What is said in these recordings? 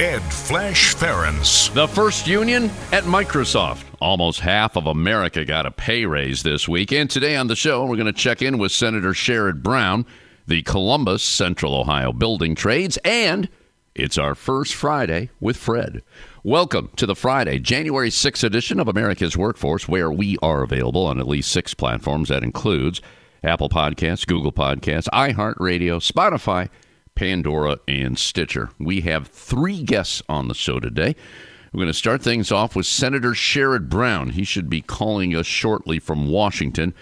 Ed Flash Ferenc. The first union at Microsoft. Almost half of America got a pay raise this week. And today on the show, we're going to check in with Senator Sherrod Brown, the Columbus Central Ohio Building Trades, and it's our first Friday with Fred. Welcome to the Friday, January 6th edition of America's Workforce, where we are available on at least six platforms. That includes Apple Podcasts, Google Podcasts, iHeartRadio, Spotify, Pandora, and Stitcher. We have three guests on the show today. We're going to start things off with Senator Sherrod Brown. He should be calling us shortly from Washington.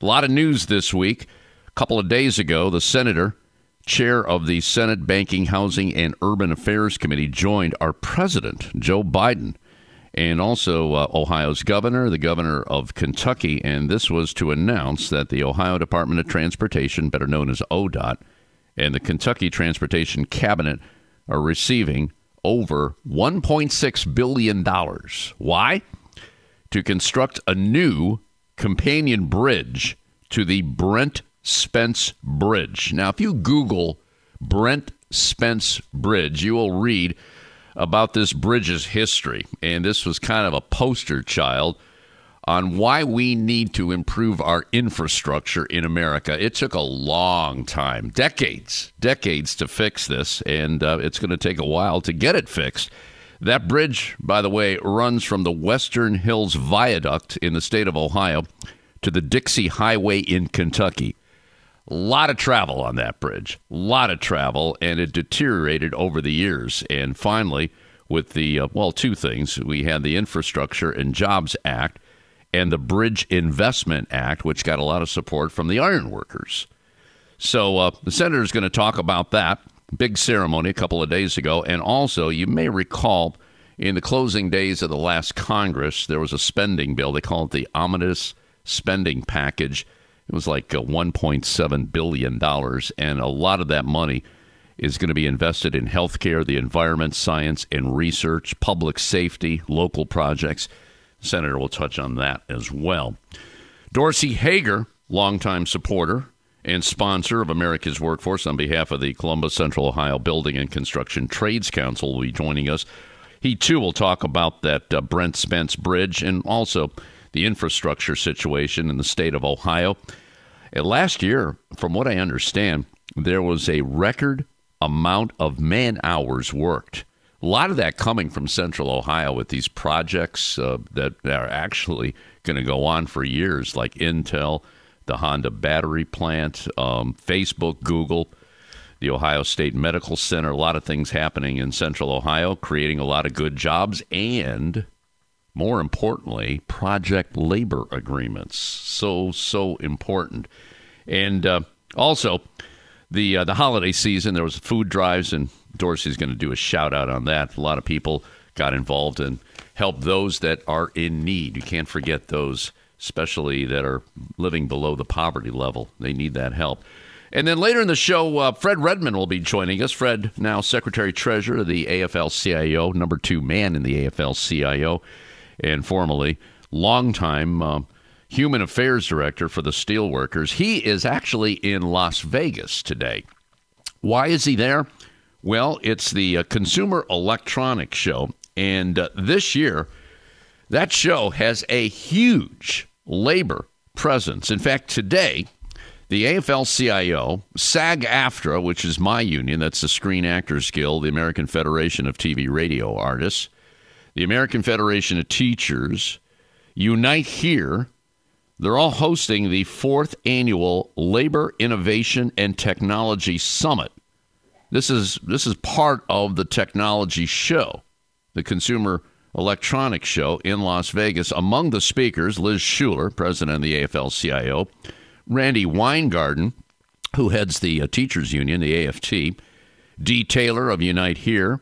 A lot of news this week. A couple of days ago, the senator, chair of the Senate Banking, Housing, and Urban Affairs Committee, joined our president, Joe Biden, and also uh, Ohio's governor, the governor of Kentucky. And this was to announce that the Ohio Department of Transportation, better known as ODOT, and the Kentucky Transportation Cabinet are receiving over $1.6 billion. Why? To construct a new companion bridge to the Brent Spence Bridge. Now, if you Google Brent Spence Bridge, you will read about this bridge's history. And this was kind of a poster child on why we need to improve our infrastructure in America. It took a long time, decades, decades to fix this, and uh, it's going to take a while to get it fixed. That bridge, by the way, runs from the Western Hills Viaduct in the state of Ohio to the Dixie Highway in Kentucky. A lot of travel on that bridge, a lot of travel, and it deteriorated over the years. And finally, with the, uh, well, two things we had the Infrastructure and Jobs Act and the Bridge Investment Act, which got a lot of support from the ironworkers. So uh, the senator is going to talk about that big ceremony a couple of days ago. And also, you may recall in the closing days of the last Congress, there was a spending bill. They call it the Omnibus Spending Package. It was like uh, $1.7 billion. And a lot of that money is going to be invested in healthcare, the environment, science, and research, public safety, local projects. Senator will touch on that as well. Dorsey Hager, longtime supporter and sponsor of America's Workforce on behalf of the Columbus Central Ohio Building and Construction Trades Council, will be joining us. He too will talk about that uh, Brent Spence Bridge and also the infrastructure situation in the state of Ohio. And last year, from what I understand, there was a record amount of man hours worked. A lot of that coming from Central Ohio with these projects uh, that are actually going to go on for years, like Intel, the Honda battery plant, um, Facebook, Google, the Ohio State Medical Center. A lot of things happening in Central Ohio, creating a lot of good jobs and, more importantly, project labor agreements. So, so important. And uh, also, the uh, the holiday season, there was food drives and Dorsey's going to do a shout out on that. A lot of people got involved and helped those that are in need. You can't forget those, especially that are living below the poverty level. They need that help. And then later in the show, uh, Fred Redmond will be joining us. Fred, now Secretary Treasurer of the AFL CIO, number two man in the AFL CIO, and formerly longtime uh, Human Affairs Director for the Steelworkers. He is actually in Las Vegas today. Why is he there? Well, it's the uh, Consumer Electronics Show. And uh, this year, that show has a huge labor presence. In fact, today, the AFL CIO, SAG AFTRA, which is my union, that's the Screen Actors Guild, the American Federation of TV Radio Artists, the American Federation of Teachers, Unite Here, they're all hosting the fourth annual Labor Innovation and Technology Summit. This is this is part of the technology show, the Consumer Electronics Show in Las Vegas. Among the speakers, Liz Shuler, president of the AFL-CIO, Randi Weingarten, who heads the uh, teachers union, the AFT, D. Taylor of Unite Here,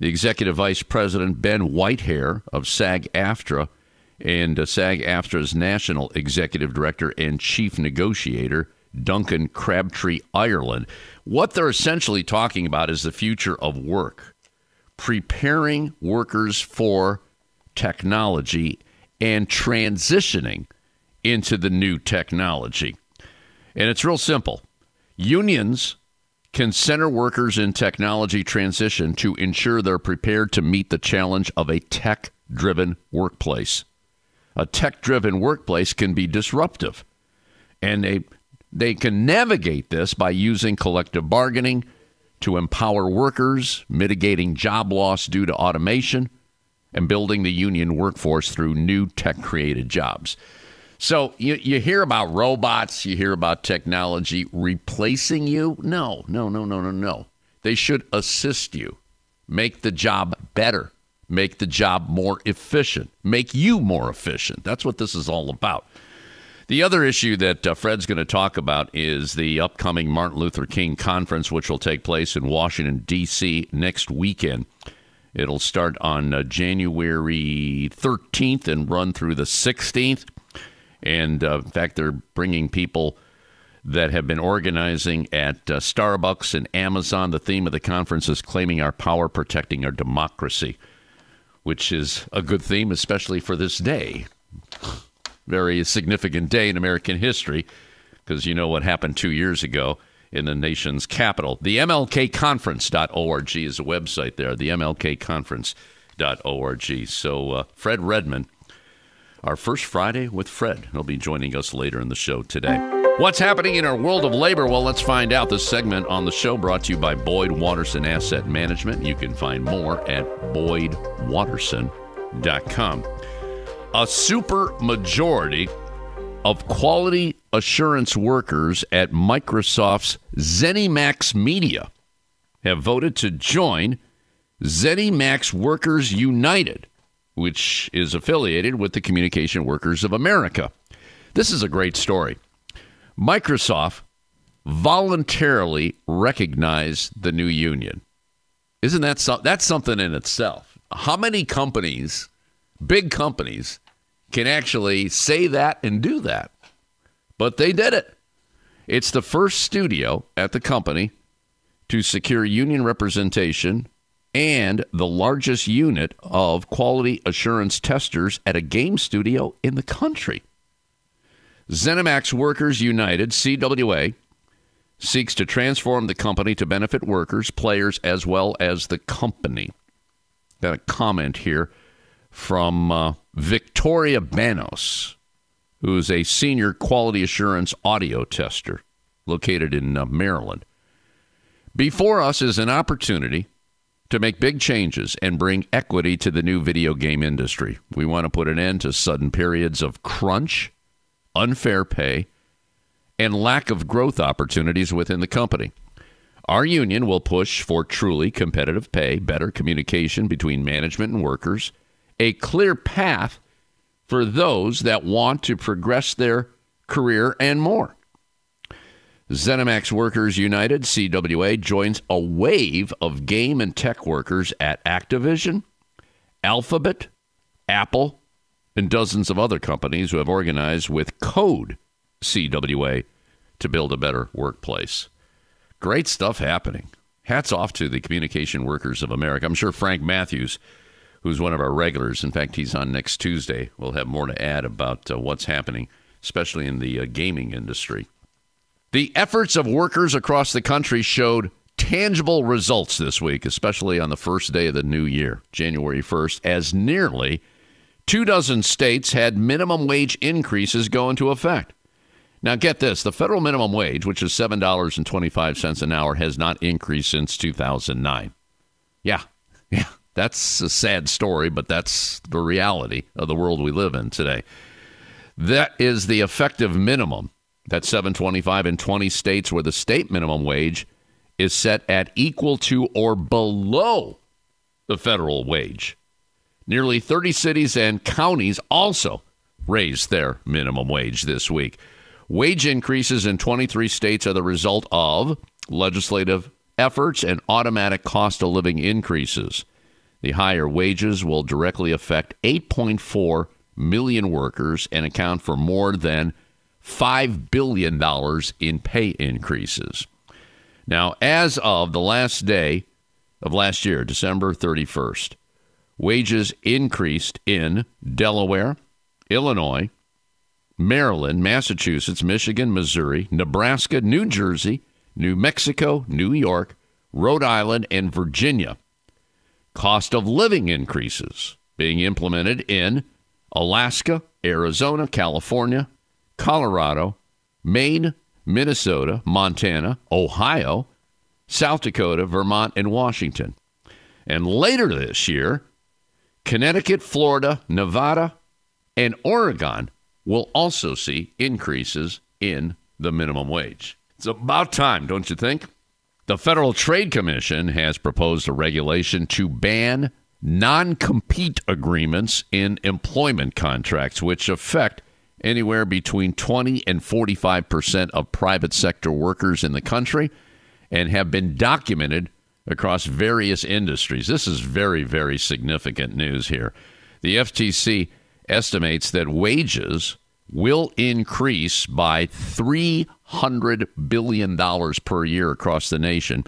the executive vice president Ben Whitehair of SAG-AFTRA, and uh, SAG AFTRA's National Executive Director and Chief Negotiator, Duncan Crabtree Ireland. What they're essentially talking about is the future of work, preparing workers for technology and transitioning into the new technology. And it's real simple. Unions can center workers in technology transition to ensure they're prepared to meet the challenge of a tech driven workplace. A tech driven workplace can be disruptive, and they, they can navigate this by using collective bargaining to empower workers, mitigating job loss due to automation, and building the union workforce through new tech created jobs. So you, you hear about robots, you hear about technology replacing you. No, no, no, no, no, no. They should assist you, make the job better, make the job more efficient, make you more efficient. That's what this is all about. The other issue that uh, Fred's going to talk about is the upcoming Martin Luther King conference, which will take place in Washington, D.C. next weekend. It'll start on uh, January 13th and run through the 16th. And uh, in fact, they're bringing people that have been organizing at uh, Starbucks and Amazon. The theme of the conference is claiming our power, protecting our democracy, which is a good theme, especially for this day. Very significant day in American history, because you know what happened two years ago in the nation's capital. The MLKconference.org is a website there, the MLKconference.org. So, uh, Fred Redmond our first Friday with Fred. He'll be joining us later in the show today. What's happening in our world of labor? Well, let's find out. This segment on the show brought to you by Boyd Watterson Asset Management. You can find more at boydwatterson.com. A super majority of quality assurance workers at Microsoft's ZeniMax Media have voted to join ZeniMax Workers United which is affiliated with the Communication Workers of America. This is a great story. Microsoft voluntarily recognized the new union. Isn't that so, that's something in itself? How many companies, big companies, can actually say that and do that? But they did it. It's the first studio at the company to secure union representation and the largest unit of quality assurance testers at a game studio in the country. ZeniMax Workers United, CWA, seeks to transform the company to benefit workers, players, as well as the company. Got a comment here from uh, Victoria Banos, who's a senior quality assurance audio tester located in uh, Maryland. Before us is an opportunity to make big changes and bring equity to the new video game industry. We want to put an end to sudden periods of crunch, unfair pay, and lack of growth opportunities within the company. Our union will push for truly competitive pay, better communication between management and workers, a clear path for those that want to progress their career, and more. ZeniMax Workers United, CWA, joins a wave of game and tech workers at Activision, Alphabet, Apple, and dozens of other companies who have organized with Code CWA to build a better workplace. Great stuff happening. Hats off to the Communication Workers of America. I'm sure Frank Matthews, who's one of our regulars, in fact, he's on next Tuesday, We'll have more to add about uh, what's happening, especially in the uh, gaming industry. The efforts of workers across the country showed tangible results this week, especially on the first day of the new year, January 1st, as nearly two dozen states had minimum wage increases go into effect. Now, get this the federal minimum wage, which is $7.25 an hour, has not increased since 2009. Yeah, yeah, that's a sad story, but that's the reality of the world we live in today. That is the effective minimum that's 725 in 20 states where the state minimum wage is set at equal to or below the federal wage. Nearly 30 cities and counties also raised their minimum wage this week. Wage increases in 23 states are the result of legislative efforts and automatic cost of living increases. The higher wages will directly affect 8.4 million workers and account for more than $5 billion in pay increases. Now, as of the last day of last year, December 31st, wages increased in Delaware, Illinois, Maryland, Massachusetts, Michigan, Missouri, Nebraska, New Jersey, New Mexico, New York, Rhode Island, and Virginia. Cost of living increases being implemented in Alaska, Arizona, California, Colorado, Maine, Minnesota, Montana, Ohio, South Dakota, Vermont, and Washington. And later this year, Connecticut, Florida, Nevada, and Oregon will also see increases in the minimum wage. It's about time, don't you think? The Federal Trade Commission has proposed a regulation to ban non compete agreements in employment contracts, which affect anywhere between 20 and 45 percent of private sector workers in the country and have been documented across various industries. This is very, very significant news here. The FTC estimates that wages will increase by $300 billion per year across the nation.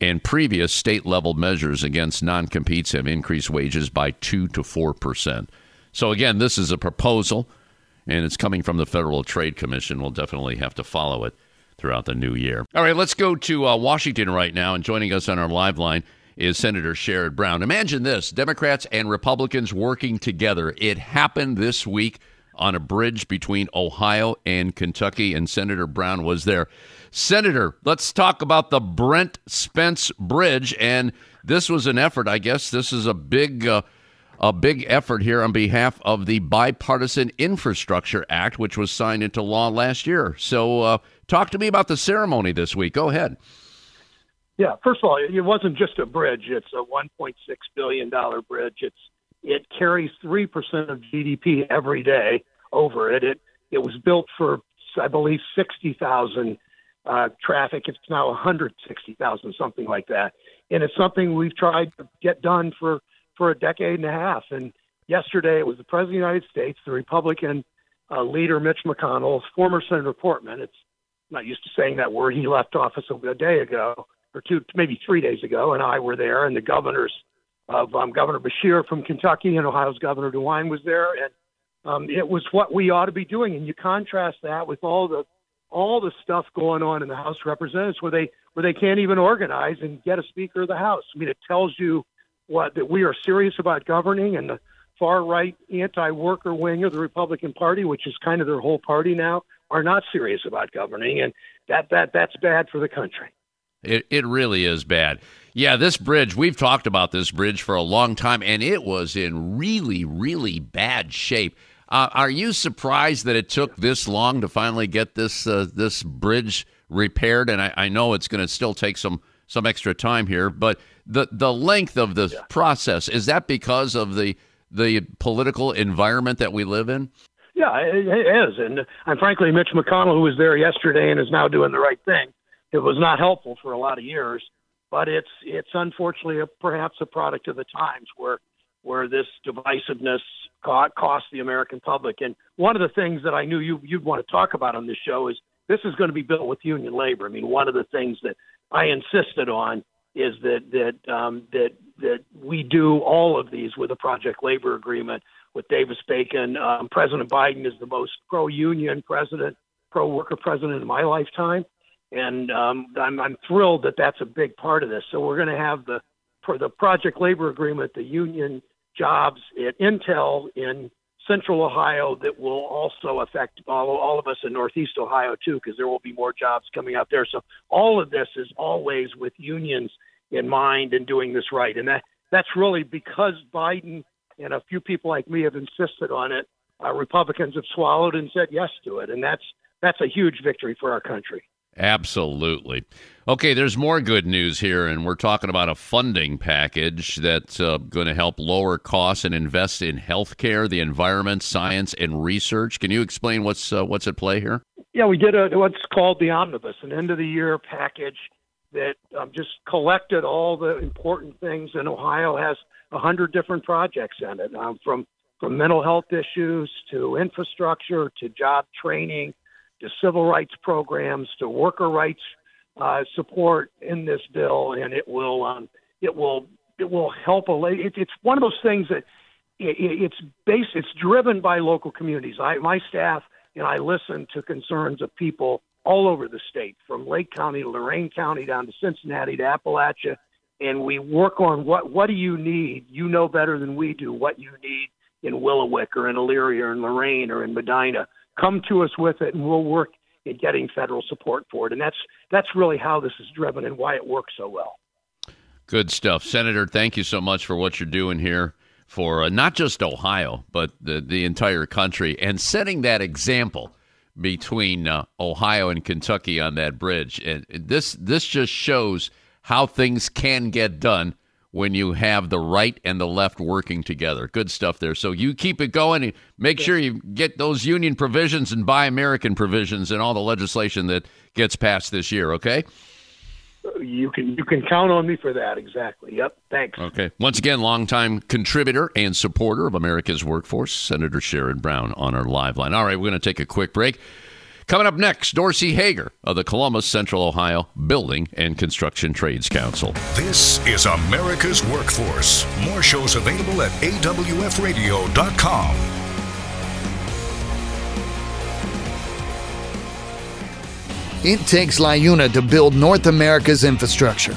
And previous state level measures against non competes have increased wages by 2 to 4%. So, again, this is a proposal, and it's coming from the Federal Trade Commission. We'll definitely have to follow it throughout the new year. All right, let's go to uh, Washington right now. And joining us on our live line is Senator Sherrod Brown. Imagine this Democrats and Republicans working together. It happened this week on a bridge between Ohio and Kentucky, and Senator Brown was there. Senator, let's talk about the Brent Spence Bridge. And this was an effort, I guess. This is a big. Uh, a big effort here on behalf of the Bipartisan Infrastructure Act, which was signed into law last year. So, uh, talk to me about the ceremony this week. Go ahead. Yeah, first of all, it wasn't just a bridge; it's a 1.6 billion dollar bridge. It's it carries 3% of GDP every day over it. It, it was built for, I believe, 60,000 uh, traffic. It's now 160,000, something like that. And it's something we've tried to get done for, for a decade and a half. And yesterday it was the President of the United States, the Republican uh, leader, Mitch McConnell, former Senator Portman. It's I'm not used to saying that word. He left office a, a day ago or two, maybe three days ago, and I were there, and the governors of um, Governor Beshear from Kentucky and Ohio's Governor DeWine was there, and um, it was what we ought to be doing. And you contrast that with all the all the stuff going on in the House of Representatives, where they where they can't even organize and get a Speaker of the House. I mean, it tells you what that we are serious about governing, and the far right anti-worker wing of the Republican Party, which is kind of their whole party now, are not serious about governing, and that that that's bad for the country. It it really is bad. Yeah, this bridge, we've talked about this bridge for a long time, and it was in really, really bad shape. Uh, are you surprised that it took this long to finally get this uh, this bridge repaired? And I, I know it's going to still take some some extra time here, but the the length of the yeah. process is that because of the the political environment that we live in? Yeah, it is, and and frankly, Mitch McConnell, who was there yesterday and is now doing the right thing, it was not helpful for a lot of years but it's it's unfortunately a, perhaps a product of the times where where this divisiveness cost, cost the American public. And one of the things that I knew you you'd want to talk about on this show is this is going to be built with union labor. I mean, one of the things that I insisted on is that that um, that that we do all of these with a project labor agreement with Davis Bacon. Um, president Biden is the most pro-union president, pro-worker president in my lifetime and um, I'm, I'm thrilled that that's a big part of this. So we're going to have the for the project labor agreement, the union jobs at Intel in Central Ohio that will also affect all, all of us in Northeast Ohio too, because there will be more jobs coming out there. So all of this is always with unions in mind and doing this right, and that that's really because Biden and a few people like me have insisted on it. Uh, Republicans have swallowed and said yes to it, and that's that's a huge victory for our country. Absolutely. Okay, there's more good news here, and we're talking about a funding package that's uh, going to help lower costs and invest in healthcare, the environment, science, and research. Can you explain what's uh, what's at play here? Yeah, we did a, what's called the omnibus, an end of the year package that um, just collected all the important things. And Ohio has a hundred different projects in it, um, from from mental health issues to infrastructure to job training to civil rights programs to worker rights uh, support in this bill, and it will um, it will it will help a it, it's one of those things that it, it's based it's driven by local communities. I my staff and I listen to concerns of people all over the state, from Lake County to Lorain County down to Cincinnati to Appalachia, and we work on what what do you need? You know better than we do what you need in Willowick or in Elyria or in Lorain or in Medina. Come to us with it, and we'll work at getting federal support for it. And that's that's really how this is driven and why it works so well. Good stuff, Senator. Thank you so much for what you're doing here for uh, not just Ohio but the the entire country and setting that example between uh, Ohio and Kentucky on that bridge. And this this just shows how things can get done when you have the right and the left working together. Good stuff there. So you keep it going and make sure you get those union provisions and buy American provisions and all the legislation that gets passed this year, okay? You can you can count on me for that. Exactly. Yep. Thanks. Okay. Once again, longtime contributor and supporter of America's workforce, Senator Sherrod Brown on our live line. All right, we're going to take a quick break. Coming up next, Dorsey Hager of the Columbus Central Ohio Building and Construction Trades Council. This is America's Workforce. More shows available at awfradio.com. It takes LiUNA to build North America's infrastructure.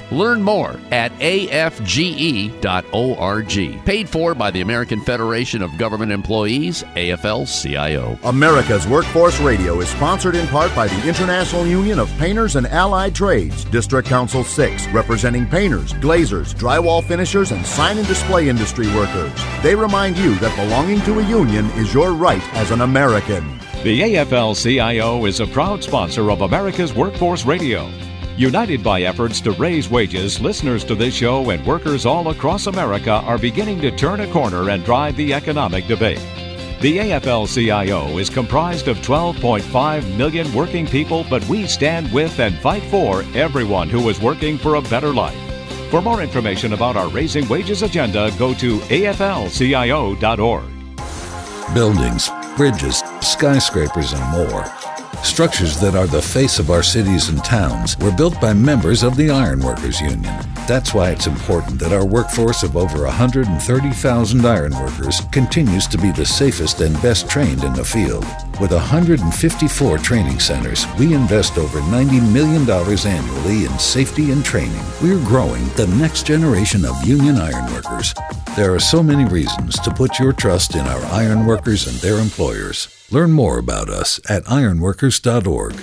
Learn more at afge.org. Paid for by the American Federation of Government Employees, AFL CIO. America's Workforce Radio is sponsored in part by the International Union of Painters and Allied Trades, District Council 6, representing painters, glazers, drywall finishers, and sign and display industry workers. They remind you that belonging to a union is your right as an American. The AFL CIO is a proud sponsor of America's Workforce Radio. United by efforts to raise wages, listeners to this show and workers all across America are beginning to turn a corner and drive the economic debate. The AFL CIO is comprised of 12.5 million working people, but we stand with and fight for everyone who is working for a better life. For more information about our Raising Wages agenda, go to aflcio.org. Buildings, bridges, skyscrapers, and more. Structures that are the face of our cities and towns were built by members of the Ironworkers Union. That's why it's important that our workforce of over 130,000 ironworkers continues to be the safest and best trained in the field. With 154 training centers, we invest over $90 million annually in safety and training. We're growing the next generation of union ironworkers. There are so many reasons to put your trust in our ironworkers and their employers. Learn more about us at ironworkers.org.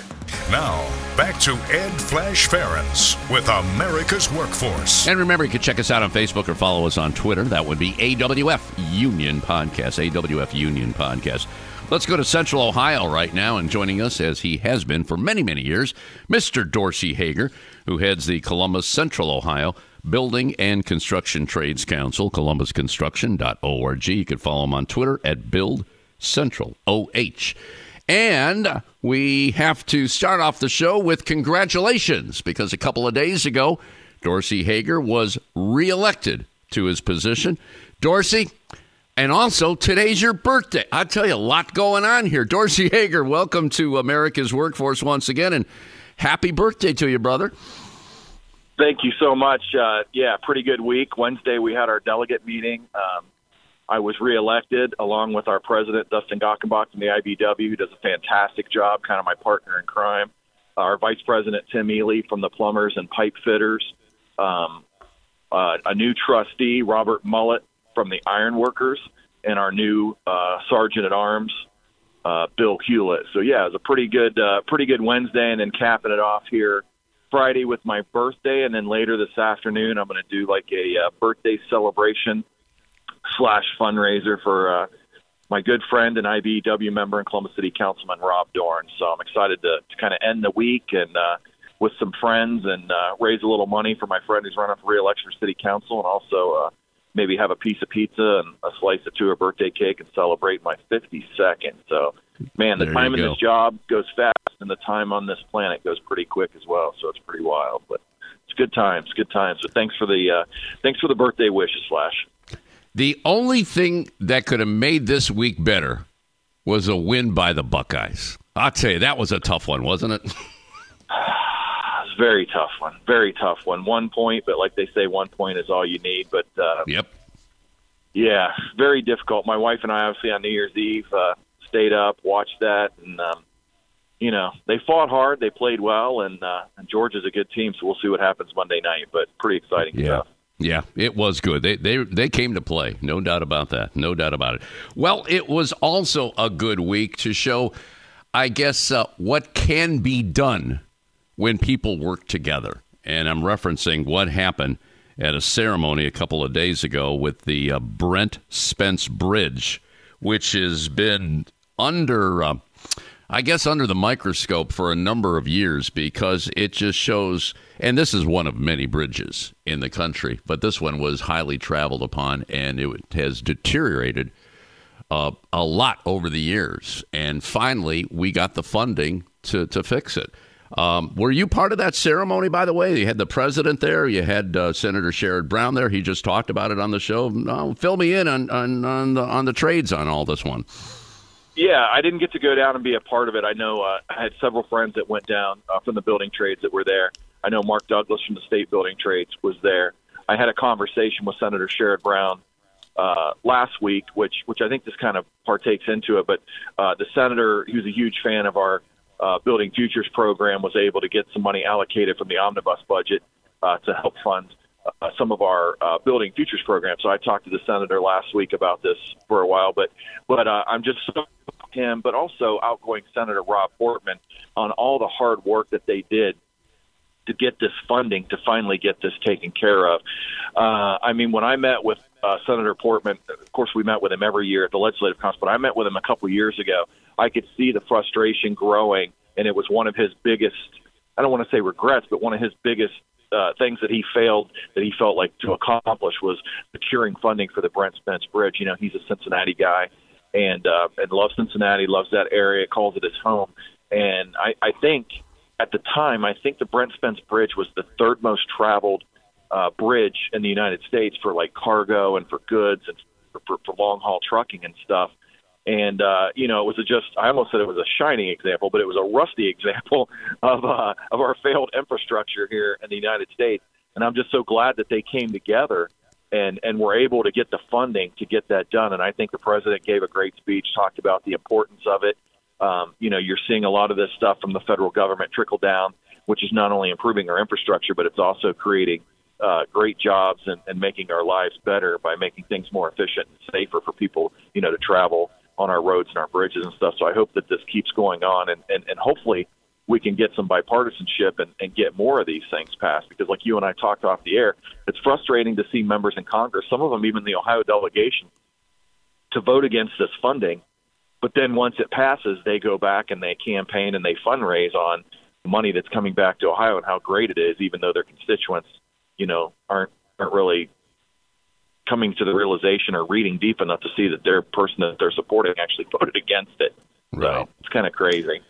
Now, back to Ed Flash Ferenc with America's Workforce. And remember, you can check us out on Facebook or follow us on Twitter. That would be AWF Union Podcast. AWF Union Podcast. Let's go to Central Ohio right now, and joining us, as he has been for many, many years, Mr. Dorsey Hager, who heads the Columbus Central Ohio Building and Construction Trades Council, columbusconstruction.org. You can follow him on Twitter at Build Central OH. And we have to start off the show with congratulations because a couple of days ago, Dorsey Hager was reelected to his position. Dorsey, and also today's your birthday. I tell you, a lot going on here. Dorsey Hager, welcome to America's Workforce once again, and happy birthday to you, brother. Thank you so much. Uh, yeah, pretty good week. Wednesday we had our delegate meeting. Um, I was reelected along with our president, Dustin Gockenbach from the IBEW, who does a fantastic job, kind of my partner in crime. our Vice President Tim Ely from the Plumbers and Pipe Fitters, um, uh, a new trustee Robert Mullet from the Ironworkers, and our new uh, Sergeant at Arms uh, Bill Hewlett. So yeah, it was a pretty good, uh, pretty good Wednesday, and then capping it off here Friday with my birthday, and then later this afternoon I'm going to do like a uh, birthday celebration slash fundraiser for uh, my good friend and IBEW member and Columbus City Councilman Rob Dorans. So I'm excited to, to kind of end the week and uh, with some friends and uh, raise a little money for my friend who's running for re-election for City Council, and also uh, maybe have a piece of pizza and a slice of two or birthday cake and celebrate my 52nd. So, man, the There time in go. this job goes fast, and the time on this planet goes pretty quick as well. So it's pretty wild, but it's good times, good times. So thanks for the uh, thanks for the birthday wishes, Flash. The only thing that could have made this week better was a win by the Buckeyes. I'll tell you, that was a tough one, wasn't it? Very tough one, very tough one. One point, but like they say, one point is all you need. But uh, Yep. Yeah, very difficult. My wife and I, obviously, on New Year's Eve, uh, stayed up, watched that, and um, you know they fought hard, they played well, and, uh, and Georgia's a good team, so we'll see what happens Monday night. But pretty exciting Yeah. stuff. Yeah, it was good. They they they came to play, no doubt about that. No doubt about it. Well, it was also a good week to show, I guess, uh, what can be done when people work together. And I'm referencing what happened at a ceremony a couple of days ago with the uh, Brent Spence Bridge, which has been under. Uh, I guess under the microscope for a number of years because it just shows, and this is one of many bridges in the country, but this one was highly traveled upon and it has deteriorated uh, a lot over the years. And finally, we got the funding to, to fix it. Um, were you part of that ceremony, by the way? You had the president there. You had uh, Senator Sherrod Brown there. He just talked about it on the show. Fill me in on, on, on, the, on the trades on all this one. Yeah, I didn't get to go down and be a part of it. I know uh, I had several friends that went down uh, from the building trades that were there. I know Mark Douglas from the state building trades was there. I had a conversation with Senator Sherrod Brown uh, last week, which which I think this kind of partakes into it. But uh, the senator, who's a huge fan of our uh, Building Futures program, was able to get some money allocated from the omnibus budget uh, to help fund uh, some of our uh, Building Futures program. So I talked to the senator last week about this for a while, but but uh, I'm just so him, but also outgoing Senator Rob Portman on all the hard work that they did to get this funding to finally get this taken care of. Uh, I mean, when I met with uh, Senator Portman, of course, we met with him every year at the Legislative Council, but I met with him a couple years ago. I could see the frustration growing, and it was one of his biggest, I don't want to say regrets, but one of his biggest uh, things that he failed that he felt like to accomplish was securing funding for the Brent Spence Bridge. You know, he's a Cincinnati guy and uh, and loves Cincinnati, loves that area, calls it his home. And I, I think at the time, I think the Brent Spence Bridge was the third most traveled uh, bridge in the United States for like cargo and for goods and for, for, for long haul trucking and stuff. And uh, you know, it was a just I almost said it was a shining example, but it was a rusty example of uh, of our failed infrastructure here in the United States. And I'm just so glad that they came together and and were able to get the funding to get that done. And I think the president gave a great speech, talked about the importance of it. Um, you know, you're seeing a lot of this stuff from the federal government trickle down, which is not only improving our infrastructure, but it's also creating uh, great jobs and, and making our lives better by making things more efficient and safer for people, you know, to travel on our roads and our bridges and stuff. So I hope that this keeps going on, and and, and hopefully we can get some bipartisanship and, and get more of these things passed. Because, like you and I talked off the air, it's frustrating to see members in Congress, some of them even the Ohio delegation, to vote against this funding. But then once it passes, they go back and they campaign and they fundraise on the money that's coming back to Ohio and how great it is, even though their constituents, you know, aren't aren't really coming to the realization or reading deep enough to see that their person that they're supporting actually voted against it. Right. So it's kind of crazy.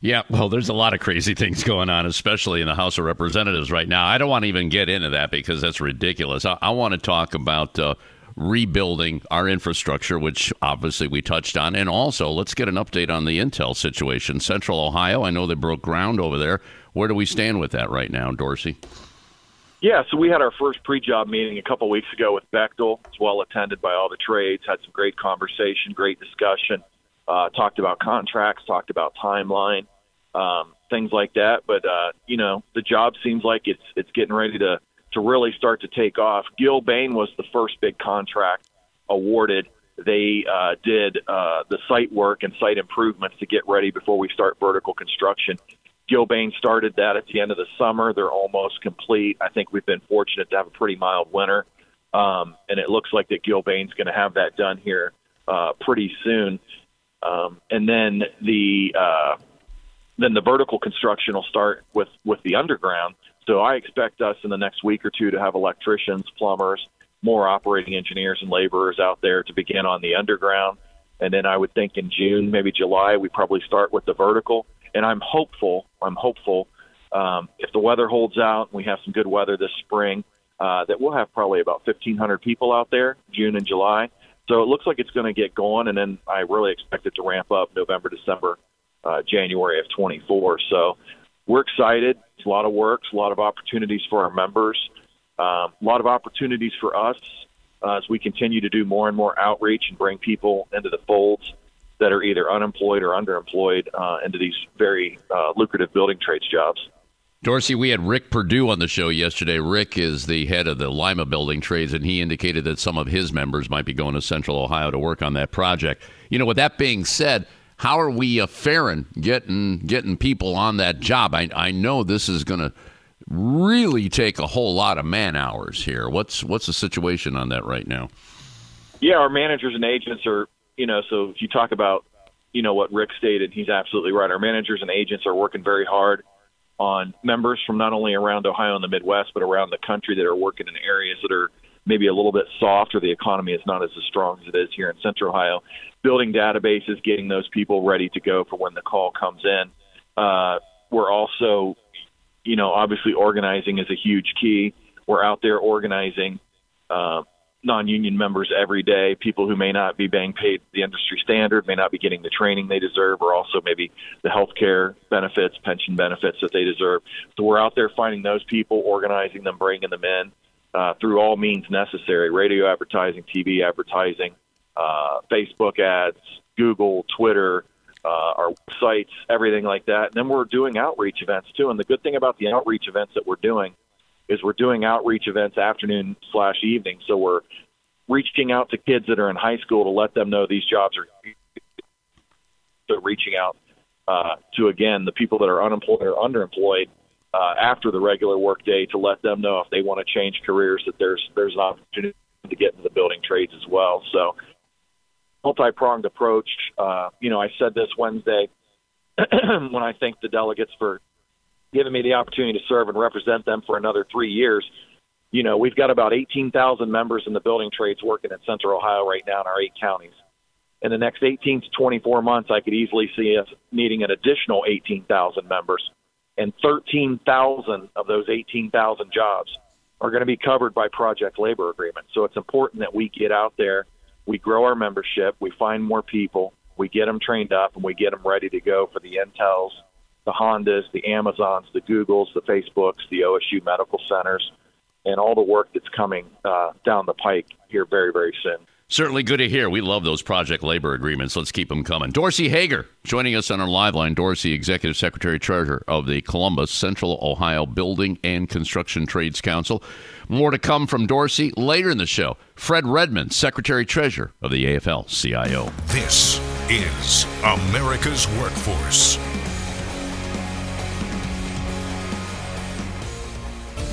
Yeah, well, there's a lot of crazy things going on, especially in the House of Representatives right now. I don't want to even get into that because that's ridiculous. I, I want to talk about uh, rebuilding our infrastructure, which obviously we touched on, and also let's get an update on the Intel situation. Central Ohio, I know they broke ground over there. Where do we stand with that right now, Dorsey? Yeah, so we had our first pre-job meeting a couple weeks ago with Bechtel. It's well attended by all the trades. Had some great conversation, great discussion. Uh, talked about contracts, talked about timeline, um, things like that. But uh, you know, the job seems like it's it's getting ready to to really start to take off. Gilbane was the first big contract awarded. They uh, did uh, the site work and site improvements to get ready before we start vertical construction. Gilbane started that at the end of the summer. They're almost complete. I think we've been fortunate to have a pretty mild winter, um, and it looks like that Gilbane's going to have that done here uh, pretty soon. Um, and then the uh, then the vertical construction will start with with the underground. So I expect us in the next week or two to have electricians, plumbers, more operating engineers and laborers out there to begin on the underground. And then I would think in June, maybe July, we probably start with the vertical. And I'm hopeful. I'm hopeful um, if the weather holds out and we have some good weather this spring, uh, that we'll have probably about 1,500 people out there June and July. So it looks like it's going to get going, and then I really expect it to ramp up November, December, uh, January of 24. So we're excited. It's a lot of work, a lot of opportunities for our members, um, a lot of opportunities for us uh, as we continue to do more and more outreach and bring people into the folds that are either unemployed or underemployed uh, into these very uh, lucrative building trades jobs. Dorsey, we had Rick Purdue on the show yesterday. Rick is the head of the Lima Building Trades, and he indicated that some of his members might be going to Central Ohio to work on that project. You know, with that being said, how are we uh, faring getting getting people on that job? I, I know this is going to really take a whole lot of man hours here. What's what's the situation on that right now? Yeah, our managers and agents are, you know, so if you talk about, you know, what Rick stated, he's absolutely right. Our managers and agents are working very hard on members from not only around Ohio and the Midwest, but around the country that are working in areas that are maybe a little bit soft or the economy is not as strong as it is here in Central Ohio. Building databases, getting those people ready to go for when the call comes in. Uh, we're also, you know, obviously organizing is a huge key. We're out there organizing uh, non-union members every day, people who may not be being paid the industry standard, may not be getting the training they deserve, or also maybe the health care benefits, pension benefits that they deserve. So we're out there finding those people, organizing them, bringing them in uh, through all means necessary: radio advertising, TV advertising, uh, Facebook ads, Google, Twitter. Uh, our sites, everything like that. And then we're doing outreach events too. And the good thing about the outreach events that we're doing is we're doing outreach events afternoon slash evening. So we're reaching out to kids that are in high school to let them know these jobs are. So reaching out uh, to again the people that are unemployed or underemployed uh, after the regular workday to let them know if they want to change careers that there's there's an opportunity to get into the building trades as well. So multi pronged approach. Uh, you know, I said this Wednesday when I thanked the delegates for giving me the opportunity to serve and represent them for another three years. You know, we've got about 18,000 members in the building trades working in Central Ohio right now in our eight counties. In the next 18 to 24 months, I could easily see us needing an additional 18,000 members. And 13,000 of those 18,000 jobs are going to be covered by project labor agreements. So it's important that we get out there, we grow our membership, we find more people, we get them trained up, and we get them ready to go for the Intels, the Hondas, the Amazons, the Googles, the Facebooks, the OSU medical centers, and all the work that's coming uh, down the pike here very, very soon. Certainly good to hear. We love those project labor agreements. Let's keep them coming. Dorsey Hager joining us on our live line. Dorsey, Executive Secretary Treasurer of the Columbus Central Ohio Building and Construction Trades Council. More to come from Dorsey later in the show. Fred Redmond, Secretary Treasurer of the AFL CIO. This is America's Workforce.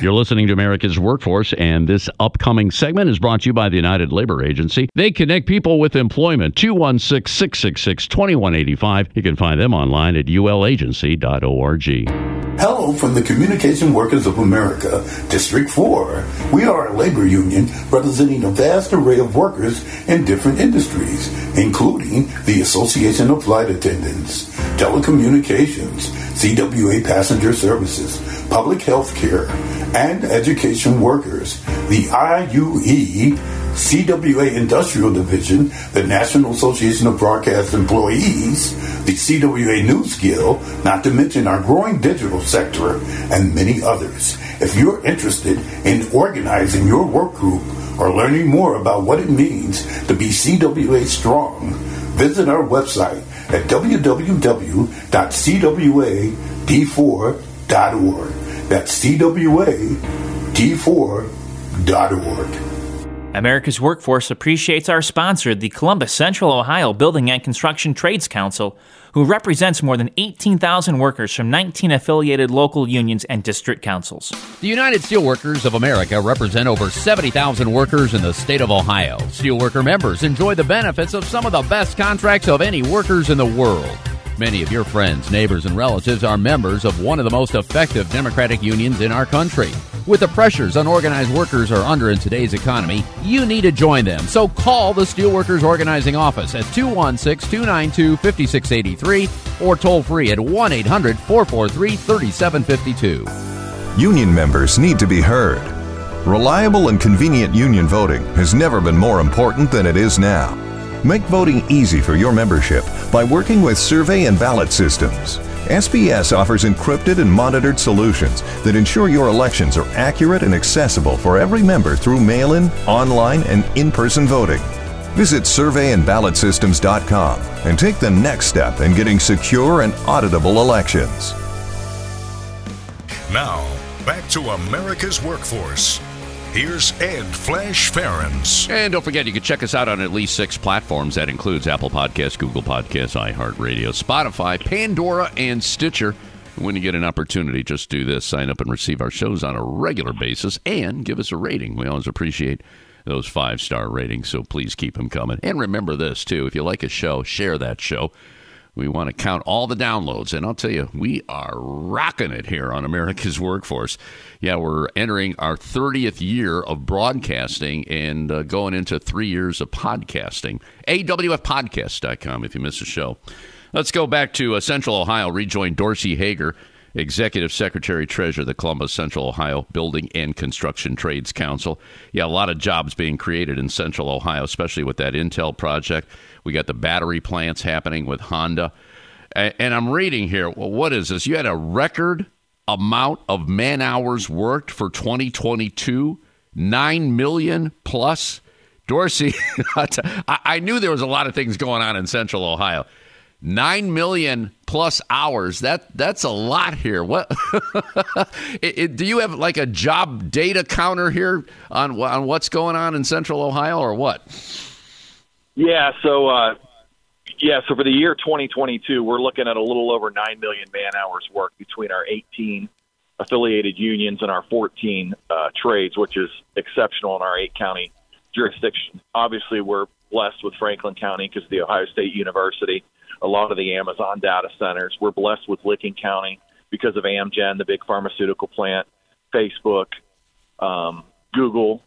you're listening to America's Workforce, and this upcoming segment is brought to you by the United Labor Agency. They connect people with employment. 216 666 2185. You can find them online at ulagency.org. Hello from the Communication Workers of America, District 4. We are a labor union representing a vast array of workers in different industries, including the Association of Flight Attendants, telecommunications, CWA passenger services, public health care, and education workers. The IUE CWA Industrial Division, the National Association of Broadcast Employees, the CWA News Guild, not to mention our growing digital sector, and many others. If you're interested in organizing your work group or learning more about what it means to be CWA strong, visit our website at www.cwad4.org. That's cwad4.org. America's Workforce appreciates our sponsor, the Columbus Central Ohio Building and Construction Trades Council, who represents more than 18,000 workers from 19 affiliated local unions and district councils. The United Steelworkers of America represent over 70,000 workers in the state of Ohio. Steelworker members enjoy the benefits of some of the best contracts of any workers in the world. Many of your friends, neighbors, and relatives are members of one of the most effective democratic unions in our country. With the pressures unorganized workers are under in today's economy, you need to join them. So call the Steelworkers Organizing Office at 216 292 5683 or toll free at 1 800 443 3752. Union members need to be heard. Reliable and convenient union voting has never been more important than it is now. Make voting easy for your membership by working with survey and ballot systems. SBS offers encrypted and monitored solutions that ensure your elections are accurate and accessible for every member through mail in, online, and in person voting. Visit surveyandballotsystems.com and take the next step in getting secure and auditable elections. Now, back to America's Workforce. Here's Ed Flash Ferenc. And don't forget, you can check us out on at least six platforms. That includes Apple Podcasts, Google Podcasts, iHeartRadio, Spotify, Pandora, and Stitcher. When you get an opportunity, just do this sign up and receive our shows on a regular basis and give us a rating. We always appreciate those five star ratings, so please keep them coming. And remember this, too if you like a show, share that show. We want to count all the downloads. And I'll tell you, we are rocking it here on America's Workforce. Yeah, we're entering our 30th year of broadcasting and uh, going into three years of podcasting. AWFpodcast.com if you miss a show. Let's go back to uh, Central Ohio. Rejoin Dorsey Hager, Executive Secretary Treasurer of the Columbus Central Ohio Building and Construction Trades Council. Yeah, a lot of jobs being created in Central Ohio, especially with that Intel project. We got the battery plants happening with Honda. And I'm reading here, well, what is this? You had a record amount of man hours worked for 2022, 9 million plus. Dorsey, I knew there was a lot of things going on in Central Ohio. 9 million plus hours. That that's a lot here. What it, it, do you have like a job data counter here on on what's going on in Central Ohio or what? Yeah, so uh, yeah, so for the year 2022, we're looking at a little over nine million man hours worked between our 18 affiliated unions and our 14 uh, trades, which is exceptional in our eight county jurisdiction. Obviously, we're blessed with Franklin County because of the Ohio State University, a lot of the Amazon data centers. We're blessed with Licking County because of Amgen, the big pharmaceutical plant, Facebook, um, Google,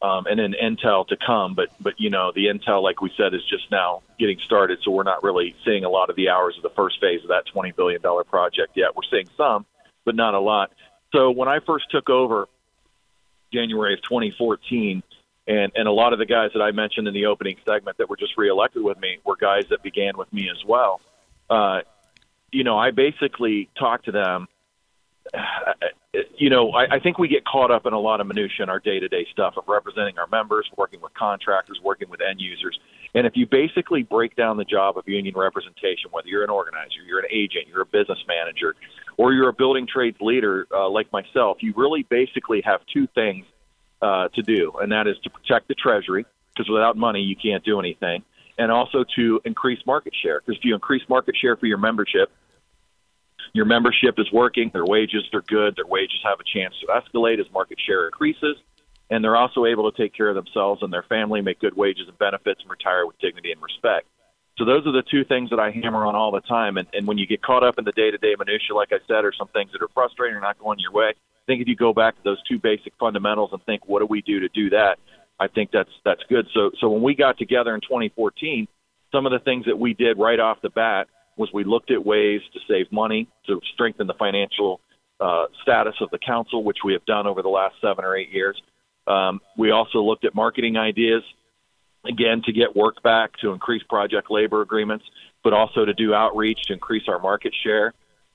um, and then Intel to come. But but you know the Intel, like we said, is just now getting started, so we're not really seeing a lot of the hours of the first phase of that twenty billion dollar project yet. We're seeing some, but not a lot. So when I first took over, January of 2014. And, and a lot of the guys that I mentioned in the opening segment that were just reelected with me were guys that began with me as well. Uh, you know, I basically talked to them you know, I, I think we get caught up in a lot of minutia in our day to day stuff of representing our members, working with contractors, working with end users. And if you basically break down the job of union representation, whether you're an organizer, you're an agent, you're a business manager, or you're a building trades leader uh, like myself, you really basically have two things uh, to do, and that is to protect the treasury, because without money you can't do anything, and also to increase market share. Because if you increase market share for your membership, your membership is working, their wages are good, their wages have a chance to escalate as market share increases, and they're also able to take care of themselves and their family, make good wages and benefits, and retire with dignity and respect. So those are the two things that I hammer on all the time. And, and when you get caught up in the day-to-day minutia, like I said, or some things that are frustrating or not going your way, I think if you go back to those two basic fundamentals and think, what do we do to do that? I think that's that's good. So so when we got together in 2014, some of the things that we did right off the bat was we looked at ways to save money, to strengthen the financial uh, status of the council, which we have done over the last seven or eight years. Um, we also looked at marketing ideas, again, to get work back, to increase project labor agreements, but also to do outreach to increase our market share.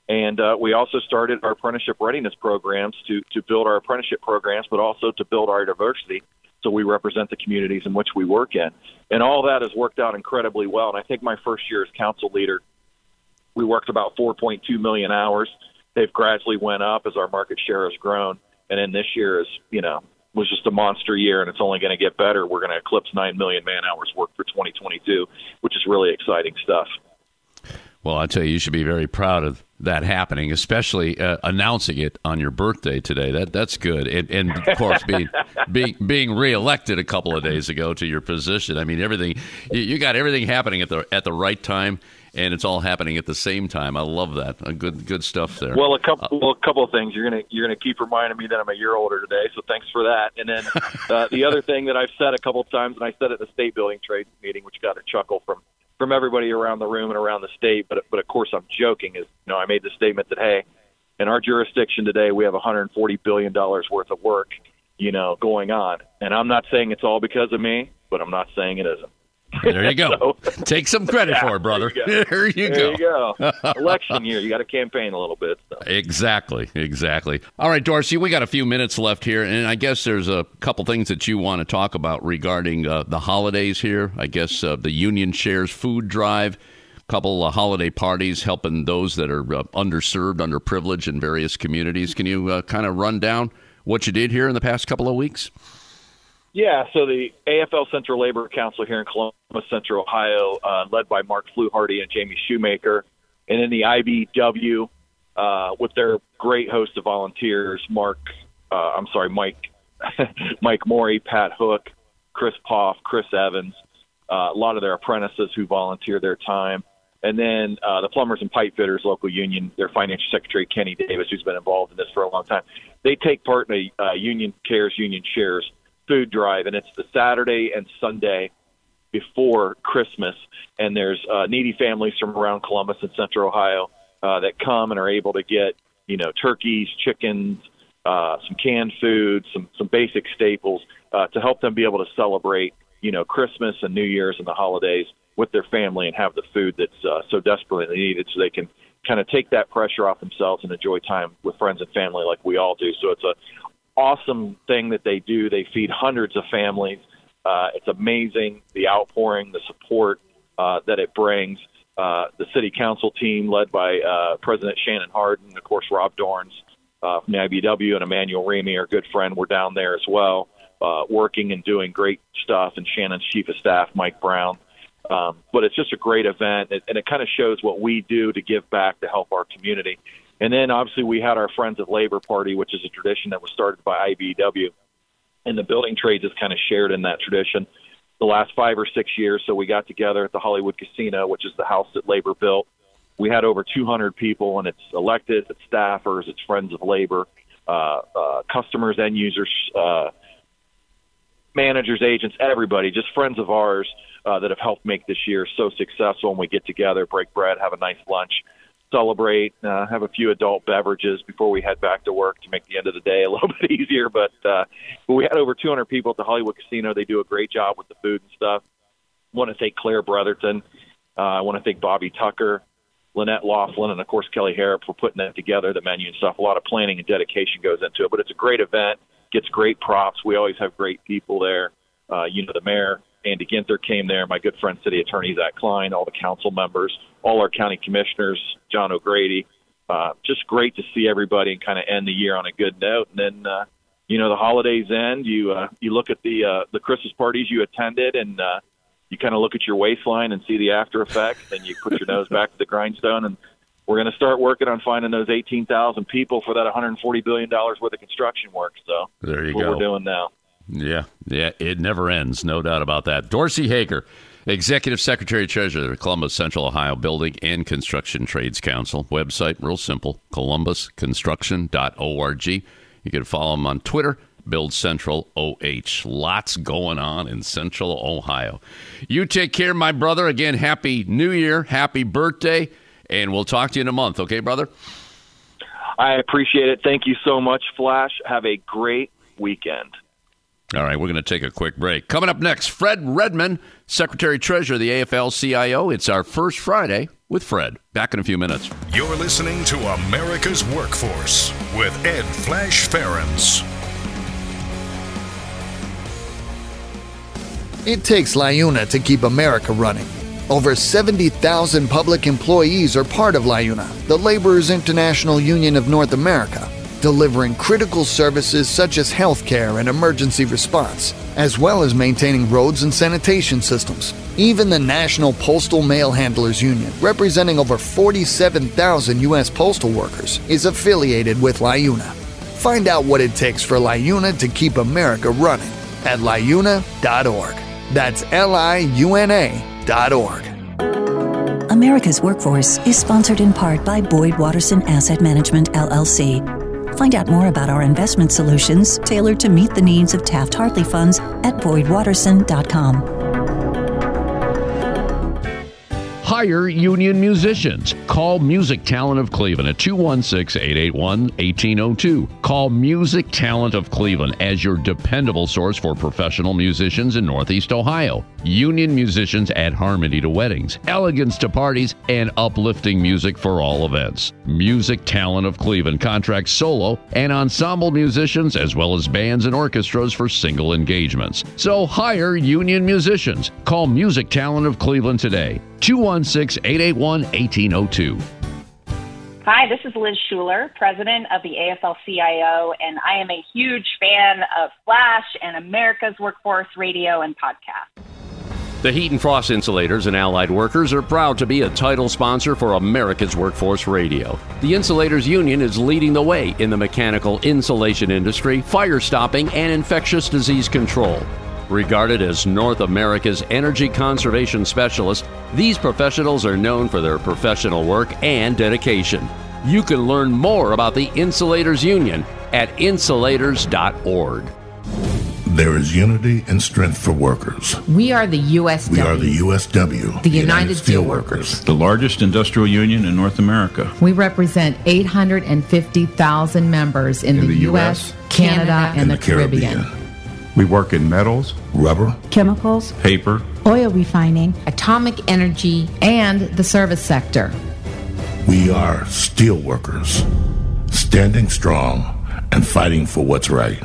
And uh, we also started our apprenticeship readiness programs to, to build our apprenticeship programs, but also to build our diversity so we represent the communities in which we work in. And all that has worked out incredibly well. And I think my first year as council leader, we worked about 4.2 million hours. They've gradually went up as our market share has grown. And then this year is, you know, was just a monster year, and it's only going to get better. We're going to eclipse 9 million man hours worked for 2022, which is really exciting stuff. Well, I tell you, you should be very proud of that happening, especially uh, announcing it on your birthday today. That that's good, and, and of course being being being reelected a couple of days ago to your position. I mean, everything you, you got everything happening at the at the right time and it's all happening at the same time. I love that. A good good stuff there. Well, a couple well, a couple of things. You're gonna you're gonna keep reminding me that I'm a year older today, so thanks for that. And then uh, the other thing that I've said a couple of times, and I said at the state building trades meeting, which got a chuckle from from everybody around the room and around the state, but but of course I'm joking. Is you know I made the statement that hey, in our jurisdiction today we have 140 billion dollars worth of work, you know, going on, and I'm not saying it's all because of me, but I'm not saying it isn't. There you go. so, Take some credit yeah, for it, brother. There you go. There you go. Election year, you got to campaign a little bit. So. Exactly, exactly. All right, Dorsey, we got a few minutes left here, and I guess there's a couple things that you want to talk about regarding uh, the holidays here. I guess uh, the Union Shares food drive, a couple of holiday parties helping those that are uh, underserved, underprivileged in various communities. Can you uh, kind of run down what you did here in the past couple of weeks? Yeah, so the AFL Central Labor Council here in Columbus, Central Ohio, uh, led by Mark Fluharty and Jamie Shoemaker, and then the IBEW uh, with their great host of volunteers, Mark, uh, I'm sorry, Mike, Mike Morey, Pat Hook, Chris Poff, Chris Evans, uh, a lot of their apprentices who volunteer their time. And then uh, the Plumbers and Pipe Fitters local union, their financial secretary, Kenny Davis, who's been involved in this for a long time, they take part in a uh, Union Cares, Union Shares food drive, and it's the Saturday and Sunday before Christmas. And there's uh, needy families from around Columbus and Central Ohio uh, that come and are able to get, you know, turkeys, chickens, uh, some canned food, some some basic staples uh, to help them be able to celebrate, you know, Christmas and New Year's and the holidays with their family and have the food that's uh, so desperately needed, so they can kind of take that pressure off themselves and enjoy time with friends and family like we all do. So it's a awesome thing that they do. They feed hundreds of families. Uh, it's amazing the outpouring, the support uh, that it brings. Uh, the city council team, led by uh, President Shannon Hardin, of course, Rob Dorans uh, from the IBEW, and Emmanuel Remy, our good friend, were down there as well, uh, working and doing great stuff. And Shannon's chief of staff, Mike Brown. Um, but it's just a great event, and it kind of shows what we do to give back to help our community. And then obviously we had our Friends of Labor Party, which is a tradition that was started by IBEW, and the building trades is kind of shared in that tradition the last five or six years. So we got together at the Hollywood Casino, which is the house that labor built. We had over 200 people, and it's elected, it's staffers, it's friends of labor, uh, uh, customers, end users, uh, managers, agents, everybody, just friends of ours uh, that have helped make this year so successful. And we get together, break bread, have a nice lunch, celebrate, uh, have a few adult beverages before we head back to work to make the end of the day a little bit easier. But uh, but we had over 200 people at the Hollywood Casino. They do a great job with the food and stuff. I want to thank Claire Brotherton. Uh, I want to thank Bobby Tucker, Lynette Laughlin, and of course Kelly Harrop for putting that together, the menu and stuff. A lot of planning and dedication goes into it, but it's a great event. Gets great props. We always have great people there. Uh, you know, the mayor Andy Ginther came there, my good friend City Attorney Zach Klein, all the council members, all our county commissioners, John O'Grady. Uh, just great to see everybody and kind of end the year on a good note. And then, uh, you know, the holidays end. You uh, you look at the uh, the Christmas parties you attended, and uh, you kind of look at your waistline and see the after effects, and you put your nose back to the grindstone. And we're going to start working on finding those 18,000 people for that 140 billion dollars worth of construction work. So there you what go. We're doing now. Yeah, yeah, it never ends, no doubt about that. Dorsey Hager, Executive Secretary Treasurer of Columbus Central Ohio Building and Construction Trades Council. Website, real simple, columbusconstruction.org. You can follow him on Twitter, Build Central OH. Lots going on in Central Ohio. You take care, my brother. Again, happy New Year, happy birthday. And we'll talk to you in a month, okay, brother? I appreciate it. Thank you so much, Flash. Have a great weekend. All right, we're going to take a quick break. Coming up next, Fred Redmond, Secretary Treasurer of the AFL CIO. It's our first Friday with Fred. Back in a few minutes. You're listening to America's Workforce with Ed Flash Ferenc. It takes LIUNA to keep America running. Over 70,000 public employees are part of LIUNA, the Laborers International Union of North America, delivering critical services such as healthcare and emergency response, as well as maintaining roads and sanitation systems. Even the National Postal Mail Handlers Union, representing over 47,000 U.S. postal workers, is affiliated with LIUNA. Find out what it takes for LIUNA to keep America running at liuna.org. That's L I U N A dot org. America's Workforce is sponsored in part by Boyd Watterson Asset Management, LLC. Find out more about our investment solutions tailored to meet the needs of Taft Hartley funds at BoydWatterson.com. Hire union musicians. Call Music Talent of Cleveland at 216 881 1802. Call Music Talent of Cleveland as your dependable source for professional musicians in Northeast Ohio. Union musicians add harmony to weddings, elegance to parties, and uplifting music for all events. Music Talent of Cleveland contracts solo and ensemble musicians as well as bands and orchestras for single engagements. So hire union musicians. Call Music Talent of Cleveland today. 216 881 1802. Hi, this is Liz Shuler, president of the AFL CIO, and I am a huge fan of Flash and America's Workforce Radio and podcast. The Heat and Frost Insulators and Allied Workers are proud to be a title sponsor for America's Workforce Radio. The Insulators Union is leading the way in the mechanical insulation industry, fire stopping, and infectious disease control. Regarded as North America's energy conservation specialist, these professionals are known for their professional work and dedication. You can learn more about the Insulators Union at insulators.org. There is unity and strength for workers. We are the USW. We are the USW, the United, Steelworkers, the largest industrial union in North America. We represent 850,000 members in, in the, the, U.S., US Canada, and, and the, the Caribbean. Caribbean. We work in metals, rubber, chemicals, paper, oil refining, atomic energy, and the service sector. We are steel workers, standing strong and fighting for what's right.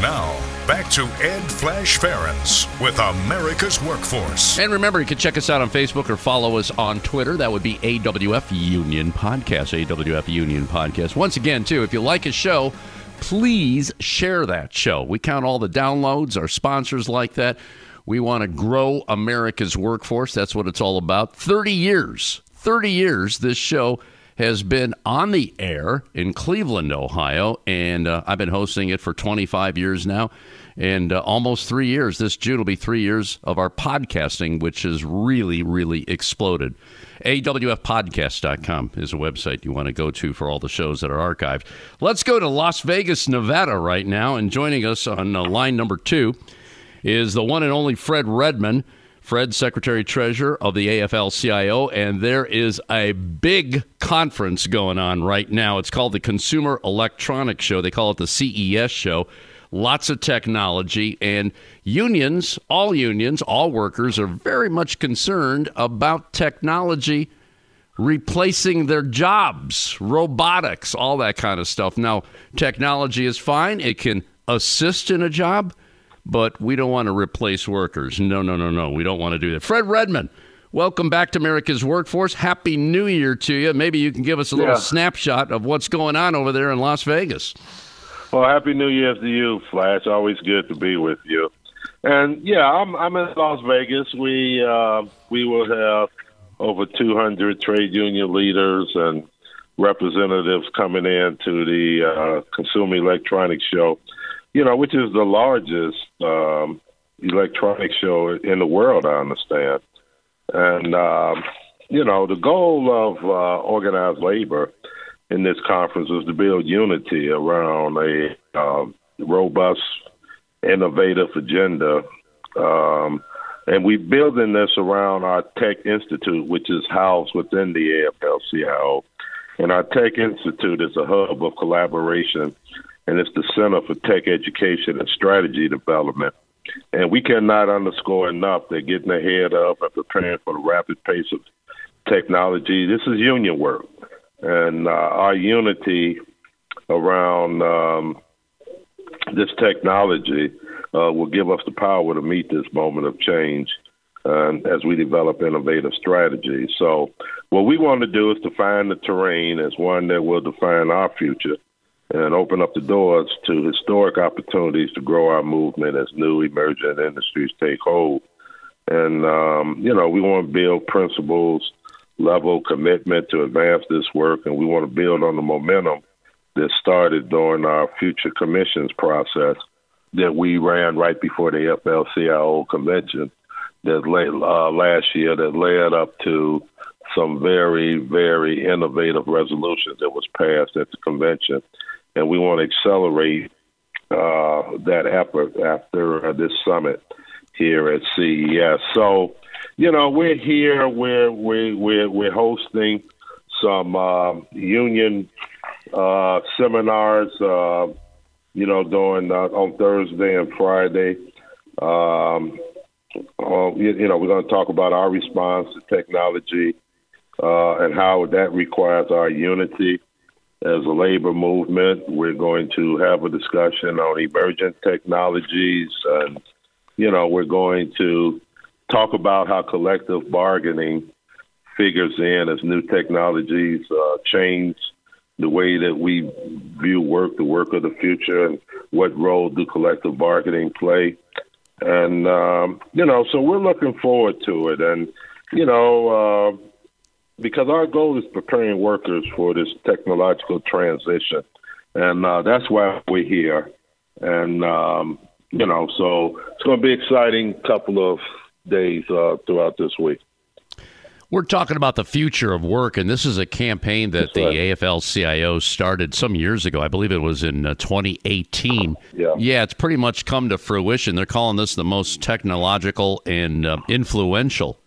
Now, back to Ed Flash Ferenc with America's Workforce. And remember, you can check us out on Facebook or follow us on Twitter. That would be AWF Union Podcast. AWF Union Podcast. Once again, too, if you like a show, please share that show. We count all the downloads, our sponsors like that. We want to grow America's workforce. That's what it's all about. 30 years, 30 years, this show has been on the air in Cleveland, Ohio, and uh, I've been hosting it for 25 years now. And uh, almost three years. This June will be three years of our podcasting, which has really, really exploded. AWFpodcast.com is a website you want to go to for all the shows that are archived. Let's go to Las Vegas, Nevada right now. And joining us on uh, line number two is the one and only Fred Redmond. Fred, Secretary Treasurer of the AFL CIO, and there is a big conference going on right now. It's called the Consumer Electronics Show. They call it the CES Show. Lots of technology, and unions, all unions, all workers are very much concerned about technology replacing their jobs, robotics, all that kind of stuff. Now, technology is fine, it can assist in a job but we don't want to replace workers. No, no, no, no. We don't want to do that. Fred Redmond, welcome back to America's Workforce. Happy New Year to you. Maybe you can give us a little Yeah. snapshot of what's going on over there in Las Vegas. Well, happy New Year to you, Flash. Always good to be with you. And yeah, I'm I'm in Las Vegas. We uh, we will have over 200 trade union leaders and representatives coming in to the uh, Consumer Electronics Show. You know, which is the largest um, electronics show in the world, I understand. And um, you know, the goal of uh, organized labor in this conference is to build unity around a um, robust, innovative agenda um, And we're building this around our Tech Institute, which is housed within the AFL-CIO. And our Tech Institute is a hub of collaboration, and it's the Center for Tech Education and Strategy Development. And we cannot underscore enough that getting ahead of and preparing for the rapid pace of technology, this is union work. And uh, our unity around um, this technology uh, will give us the power to meet this moment of change uh, as we develop innovative strategies. So, what we want to do is define the terrain as one that will define our future and open up the doors to historic opportunities to grow our movement as new emerging industries take hold. And, um, you know, we want to build principles level commitment to advance this work, and we want to build on the momentum that started during our future commissions process that we ran right before the AFL-CIO convention that uh, last year that led up to some very, very innovative resolutions that was passed at the convention. And we want to accelerate uh, that effort after uh, this summit here at CES. So, you know, we're here. We're we're we're, we're hosting some uh, union uh, seminars. Uh, you know, during uh, on Thursday and Friday. Um, uh, you, you, know, we're going to talk about our response to technology uh, and how that requires our unity as a labor movement. We're going to have a discussion on emergent technologies, and you know, we're going to talk about how collective bargaining figures in as new technologies uh, change the way that we view work, the work of the future, and what role do collective bargaining play. And, um, you know, so we're looking forward to it. And, you know, uh, because our goal is preparing workers for this technological transition. And uh, that's why we're here. And, um, you know, so it's going to be exciting couple of days uh, throughout this week. We're talking about the future of work, and this is a campaign that the AFL CIO started some years ago. I believe it was in uh, 2018. Yeah. yeah, it's pretty much come to fruition. They're calling this the most technological and uh, influential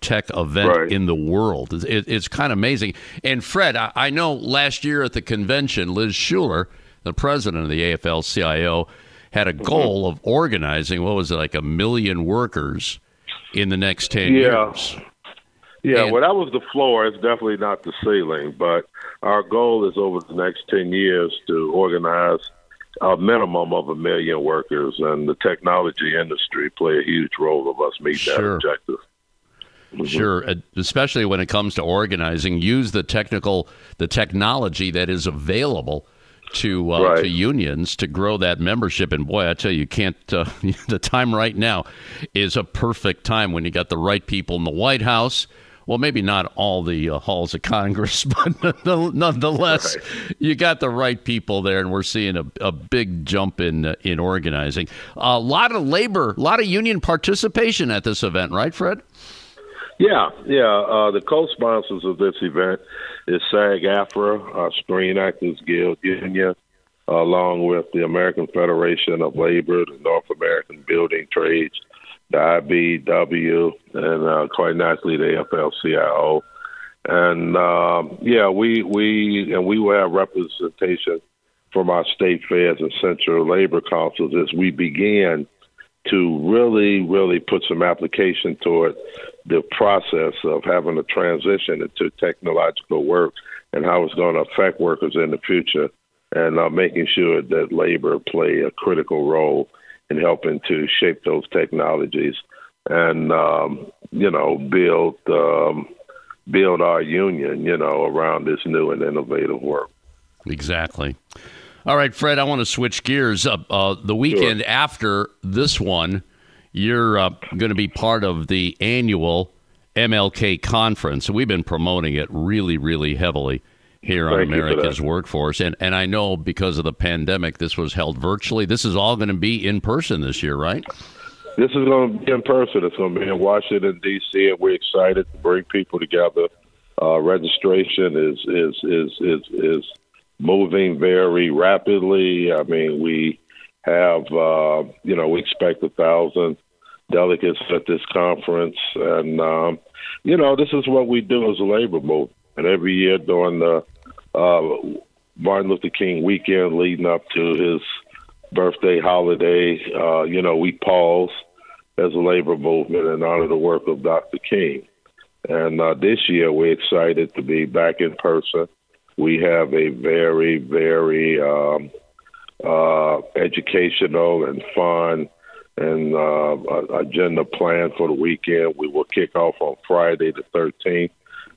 tech event right. in the world. It, it's kind of amazing. And Fred, I, I, know last year at the convention, Liz Shuler, the president of the AFL CIO, had a mm-hmm. goal of organizing, what was it, like a million workers in the next 10 yeah. years. Yeah, and, well, that was the floor. It's definitely not the ceiling. But our goal is over the next 10 years to organize a minimum of a million workers, and the technology industry play a huge role of us meeting sure. that objective. Mm-hmm. Sure, especially when it comes to organizing, use the technical, the technology that is available to uh, right. to unions to grow that membership. And boy, I tell you, you can't. Uh, the time right now is a perfect time when you got the right people in the White House. Well, maybe not all the uh, halls of Congress, but nonetheless, right. you got the right people there, and we're seeing a, a big jump in uh, in organizing. A lot of labor, a lot of union participation at this event, right, Fred? Yeah, yeah. Uh, the co-sponsors of this event is SAG-AFTRA, our Screen Actors Guild Union, along with the American Federation of Labor, the North American Building Trades, the IBEW, and uh, quite nicely the AFL-CIO. And um, yeah, we we and we will have representation from our state feds and central labor councils as we begin to really, really put some application toward the process of having a transition into technological work and how it's going to affect workers in the future, and uh, making sure that labor play a critical role in helping to shape those technologies and um, you know build um, build our union, you know, around this new and innovative work. Exactly. All right, Fred, I want to switch gears. Uh, uh, the weekend sure. after this one, you're uh, going to be part of the annual MLK conference. We've been promoting it really, really heavily here on America's Workforce. And, and I know because of the pandemic, this was held virtually. This is all going to be in person this year, right? This is going to be in person. It's going to be in Washington, D.C., and we're excited to bring people together. Uh, registration is, is, is, is, is moving very rapidly. I mean, we have, uh, you know, we expect a thousand delegates at this conference. And, um, you know, this is what we do as a labor movement. And every year during the uh, Martin Luther King weekend leading up to his birthday holiday, uh, you know, we pause as a labor movement in honor of the work of Dr. King. And uh, this year, we're excited to be back in person. We have a very, very um, uh, educational and fun and uh, agenda plan for the weekend. We will kick off on Friday the 13th,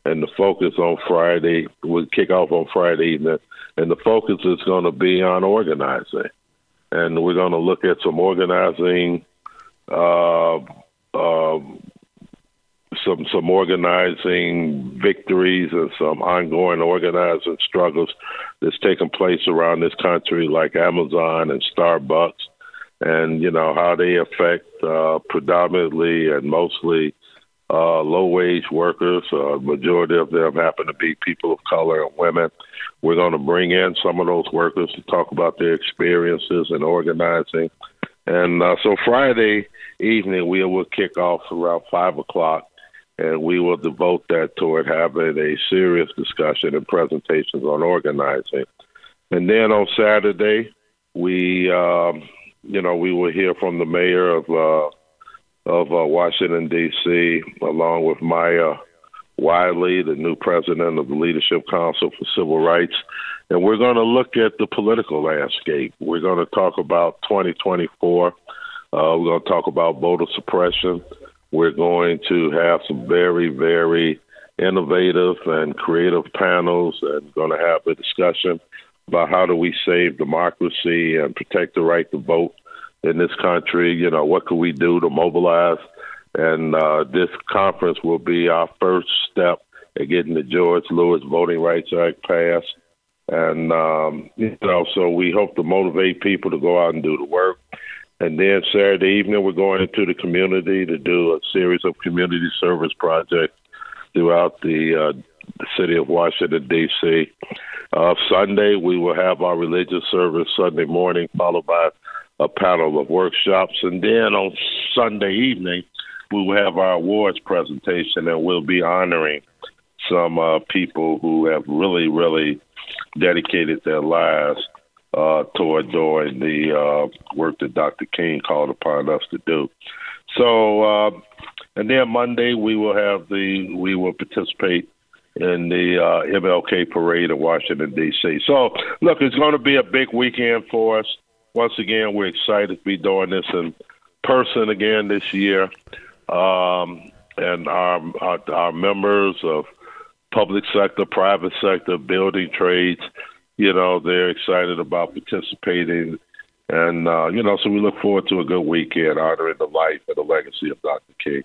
and the focus on Friday will kick off on Friday evening, and the focus is going to be on organizing, and we're going to look at some organizing. Uh, uh, some some organizing victories and some ongoing organizing struggles that's taking place around this country, like Amazon and Starbucks, and you know how they affect uh, predominantly and mostly uh, low wage workers. Uh, majority of them happen to be people of color and women. We're going to bring in some of those workers to talk about their experiences in organizing. And uh, so Friday evening, we will kick off around five o'clock and we will devote that toward having a serious discussion and presentations on organizing. And then on Saturday, we, um, you know, we will hear from the mayor of uh, of uh, Washington D.C. along with Maya Wiley, the new president of the Leadership Council for Civil Rights, and we're going to look at the political landscape. We're going to talk about 2024. Uh, we're going to talk about voter suppression. We're going to have some very, very innovative and creative panels and going to have a discussion about how do we save democracy and protect the right to vote in this country. You know, what can we do to mobilize? And uh, this conference will be our first step at getting the George Lewis Voting Rights Act passed. And, um, you know, so we hope to motivate people to go out and do the work. And then Saturday evening, we're going into the community to do a series of community service projects throughout the, uh, the city of Washington, D.C. Uh, Sunday, we will have our religious service Sunday morning, followed by a panel of workshops. And then on Sunday evening, we will have our awards presentation and we'll be honoring some uh, people who have really, really dedicated their lives uh, toward doing the uh, work that Dr. King called upon us to do. So, uh, and then Monday we will have the we will participate in the uh, MLK parade in Washington D.C. So, look, it's going to be a big weekend for us. Once again, we're excited to be doing this in person again this year, um, and our, our our members of public sector, private sector, building trades you know, they're excited about participating. And, uh, you know, so we look forward to a good weekend honoring the life and the legacy of Dr. King.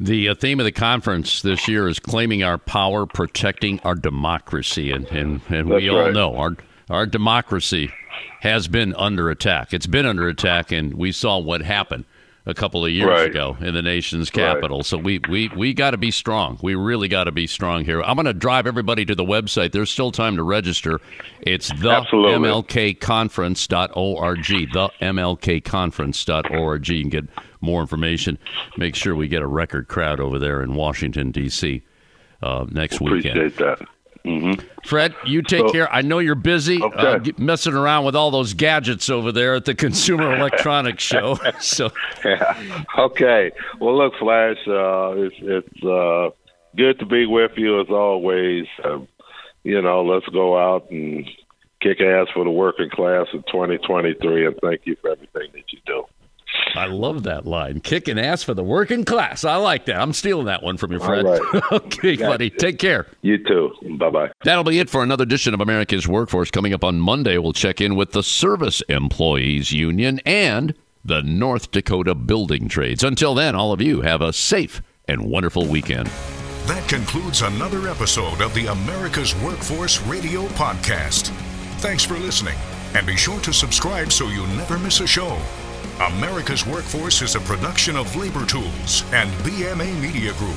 The uh, theme of the conference this year is claiming our power, protecting our democracy. And, and, and we all know our, our democracy has been under attack. It's been under attack, and we saw what happened a couple of years right. ago in the nation's capital. Right. So we we we got to be strong. We really got to be strong here. I'm going to drive everybody to the website. There's still time to register. It's the mlkconference.org. The mlkconference.org. You can get more information. Make sure we get a record crowd over there in Washington D.C. Uh, next Appreciate weekend. Appreciate that. Mm-hmm. Fred, you take so, care. I know you're busy uh, okay. uh, messing around with all those gadgets over there at the Consumer Electronics Show. So, yeah. okay. Well, look, Flash, uh, it's, it's uh, good to be with you as always. Um, you know, let's go out and kick ass for the working class in 2023, and thank you for everything that you do. I love that line. Kicking ass for the working class. I like that. I'm stealing that one from your friend. Right. okay, buddy. Take care. You too. Bye bye. That'll be it for another edition of America's Workforce. Coming up on Monday, we'll check in with the Service Employees Union and the North Dakota Building Trades. Until then, all of you have a safe and wonderful weekend. That concludes another episode of the America's Workforce Radio Podcast. Thanks for listening, and be sure to subscribe so you never miss a show. America's Workforce is a production of Labor Tools and BMA Media Group.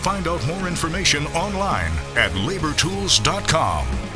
Find out more information online at labortools.com.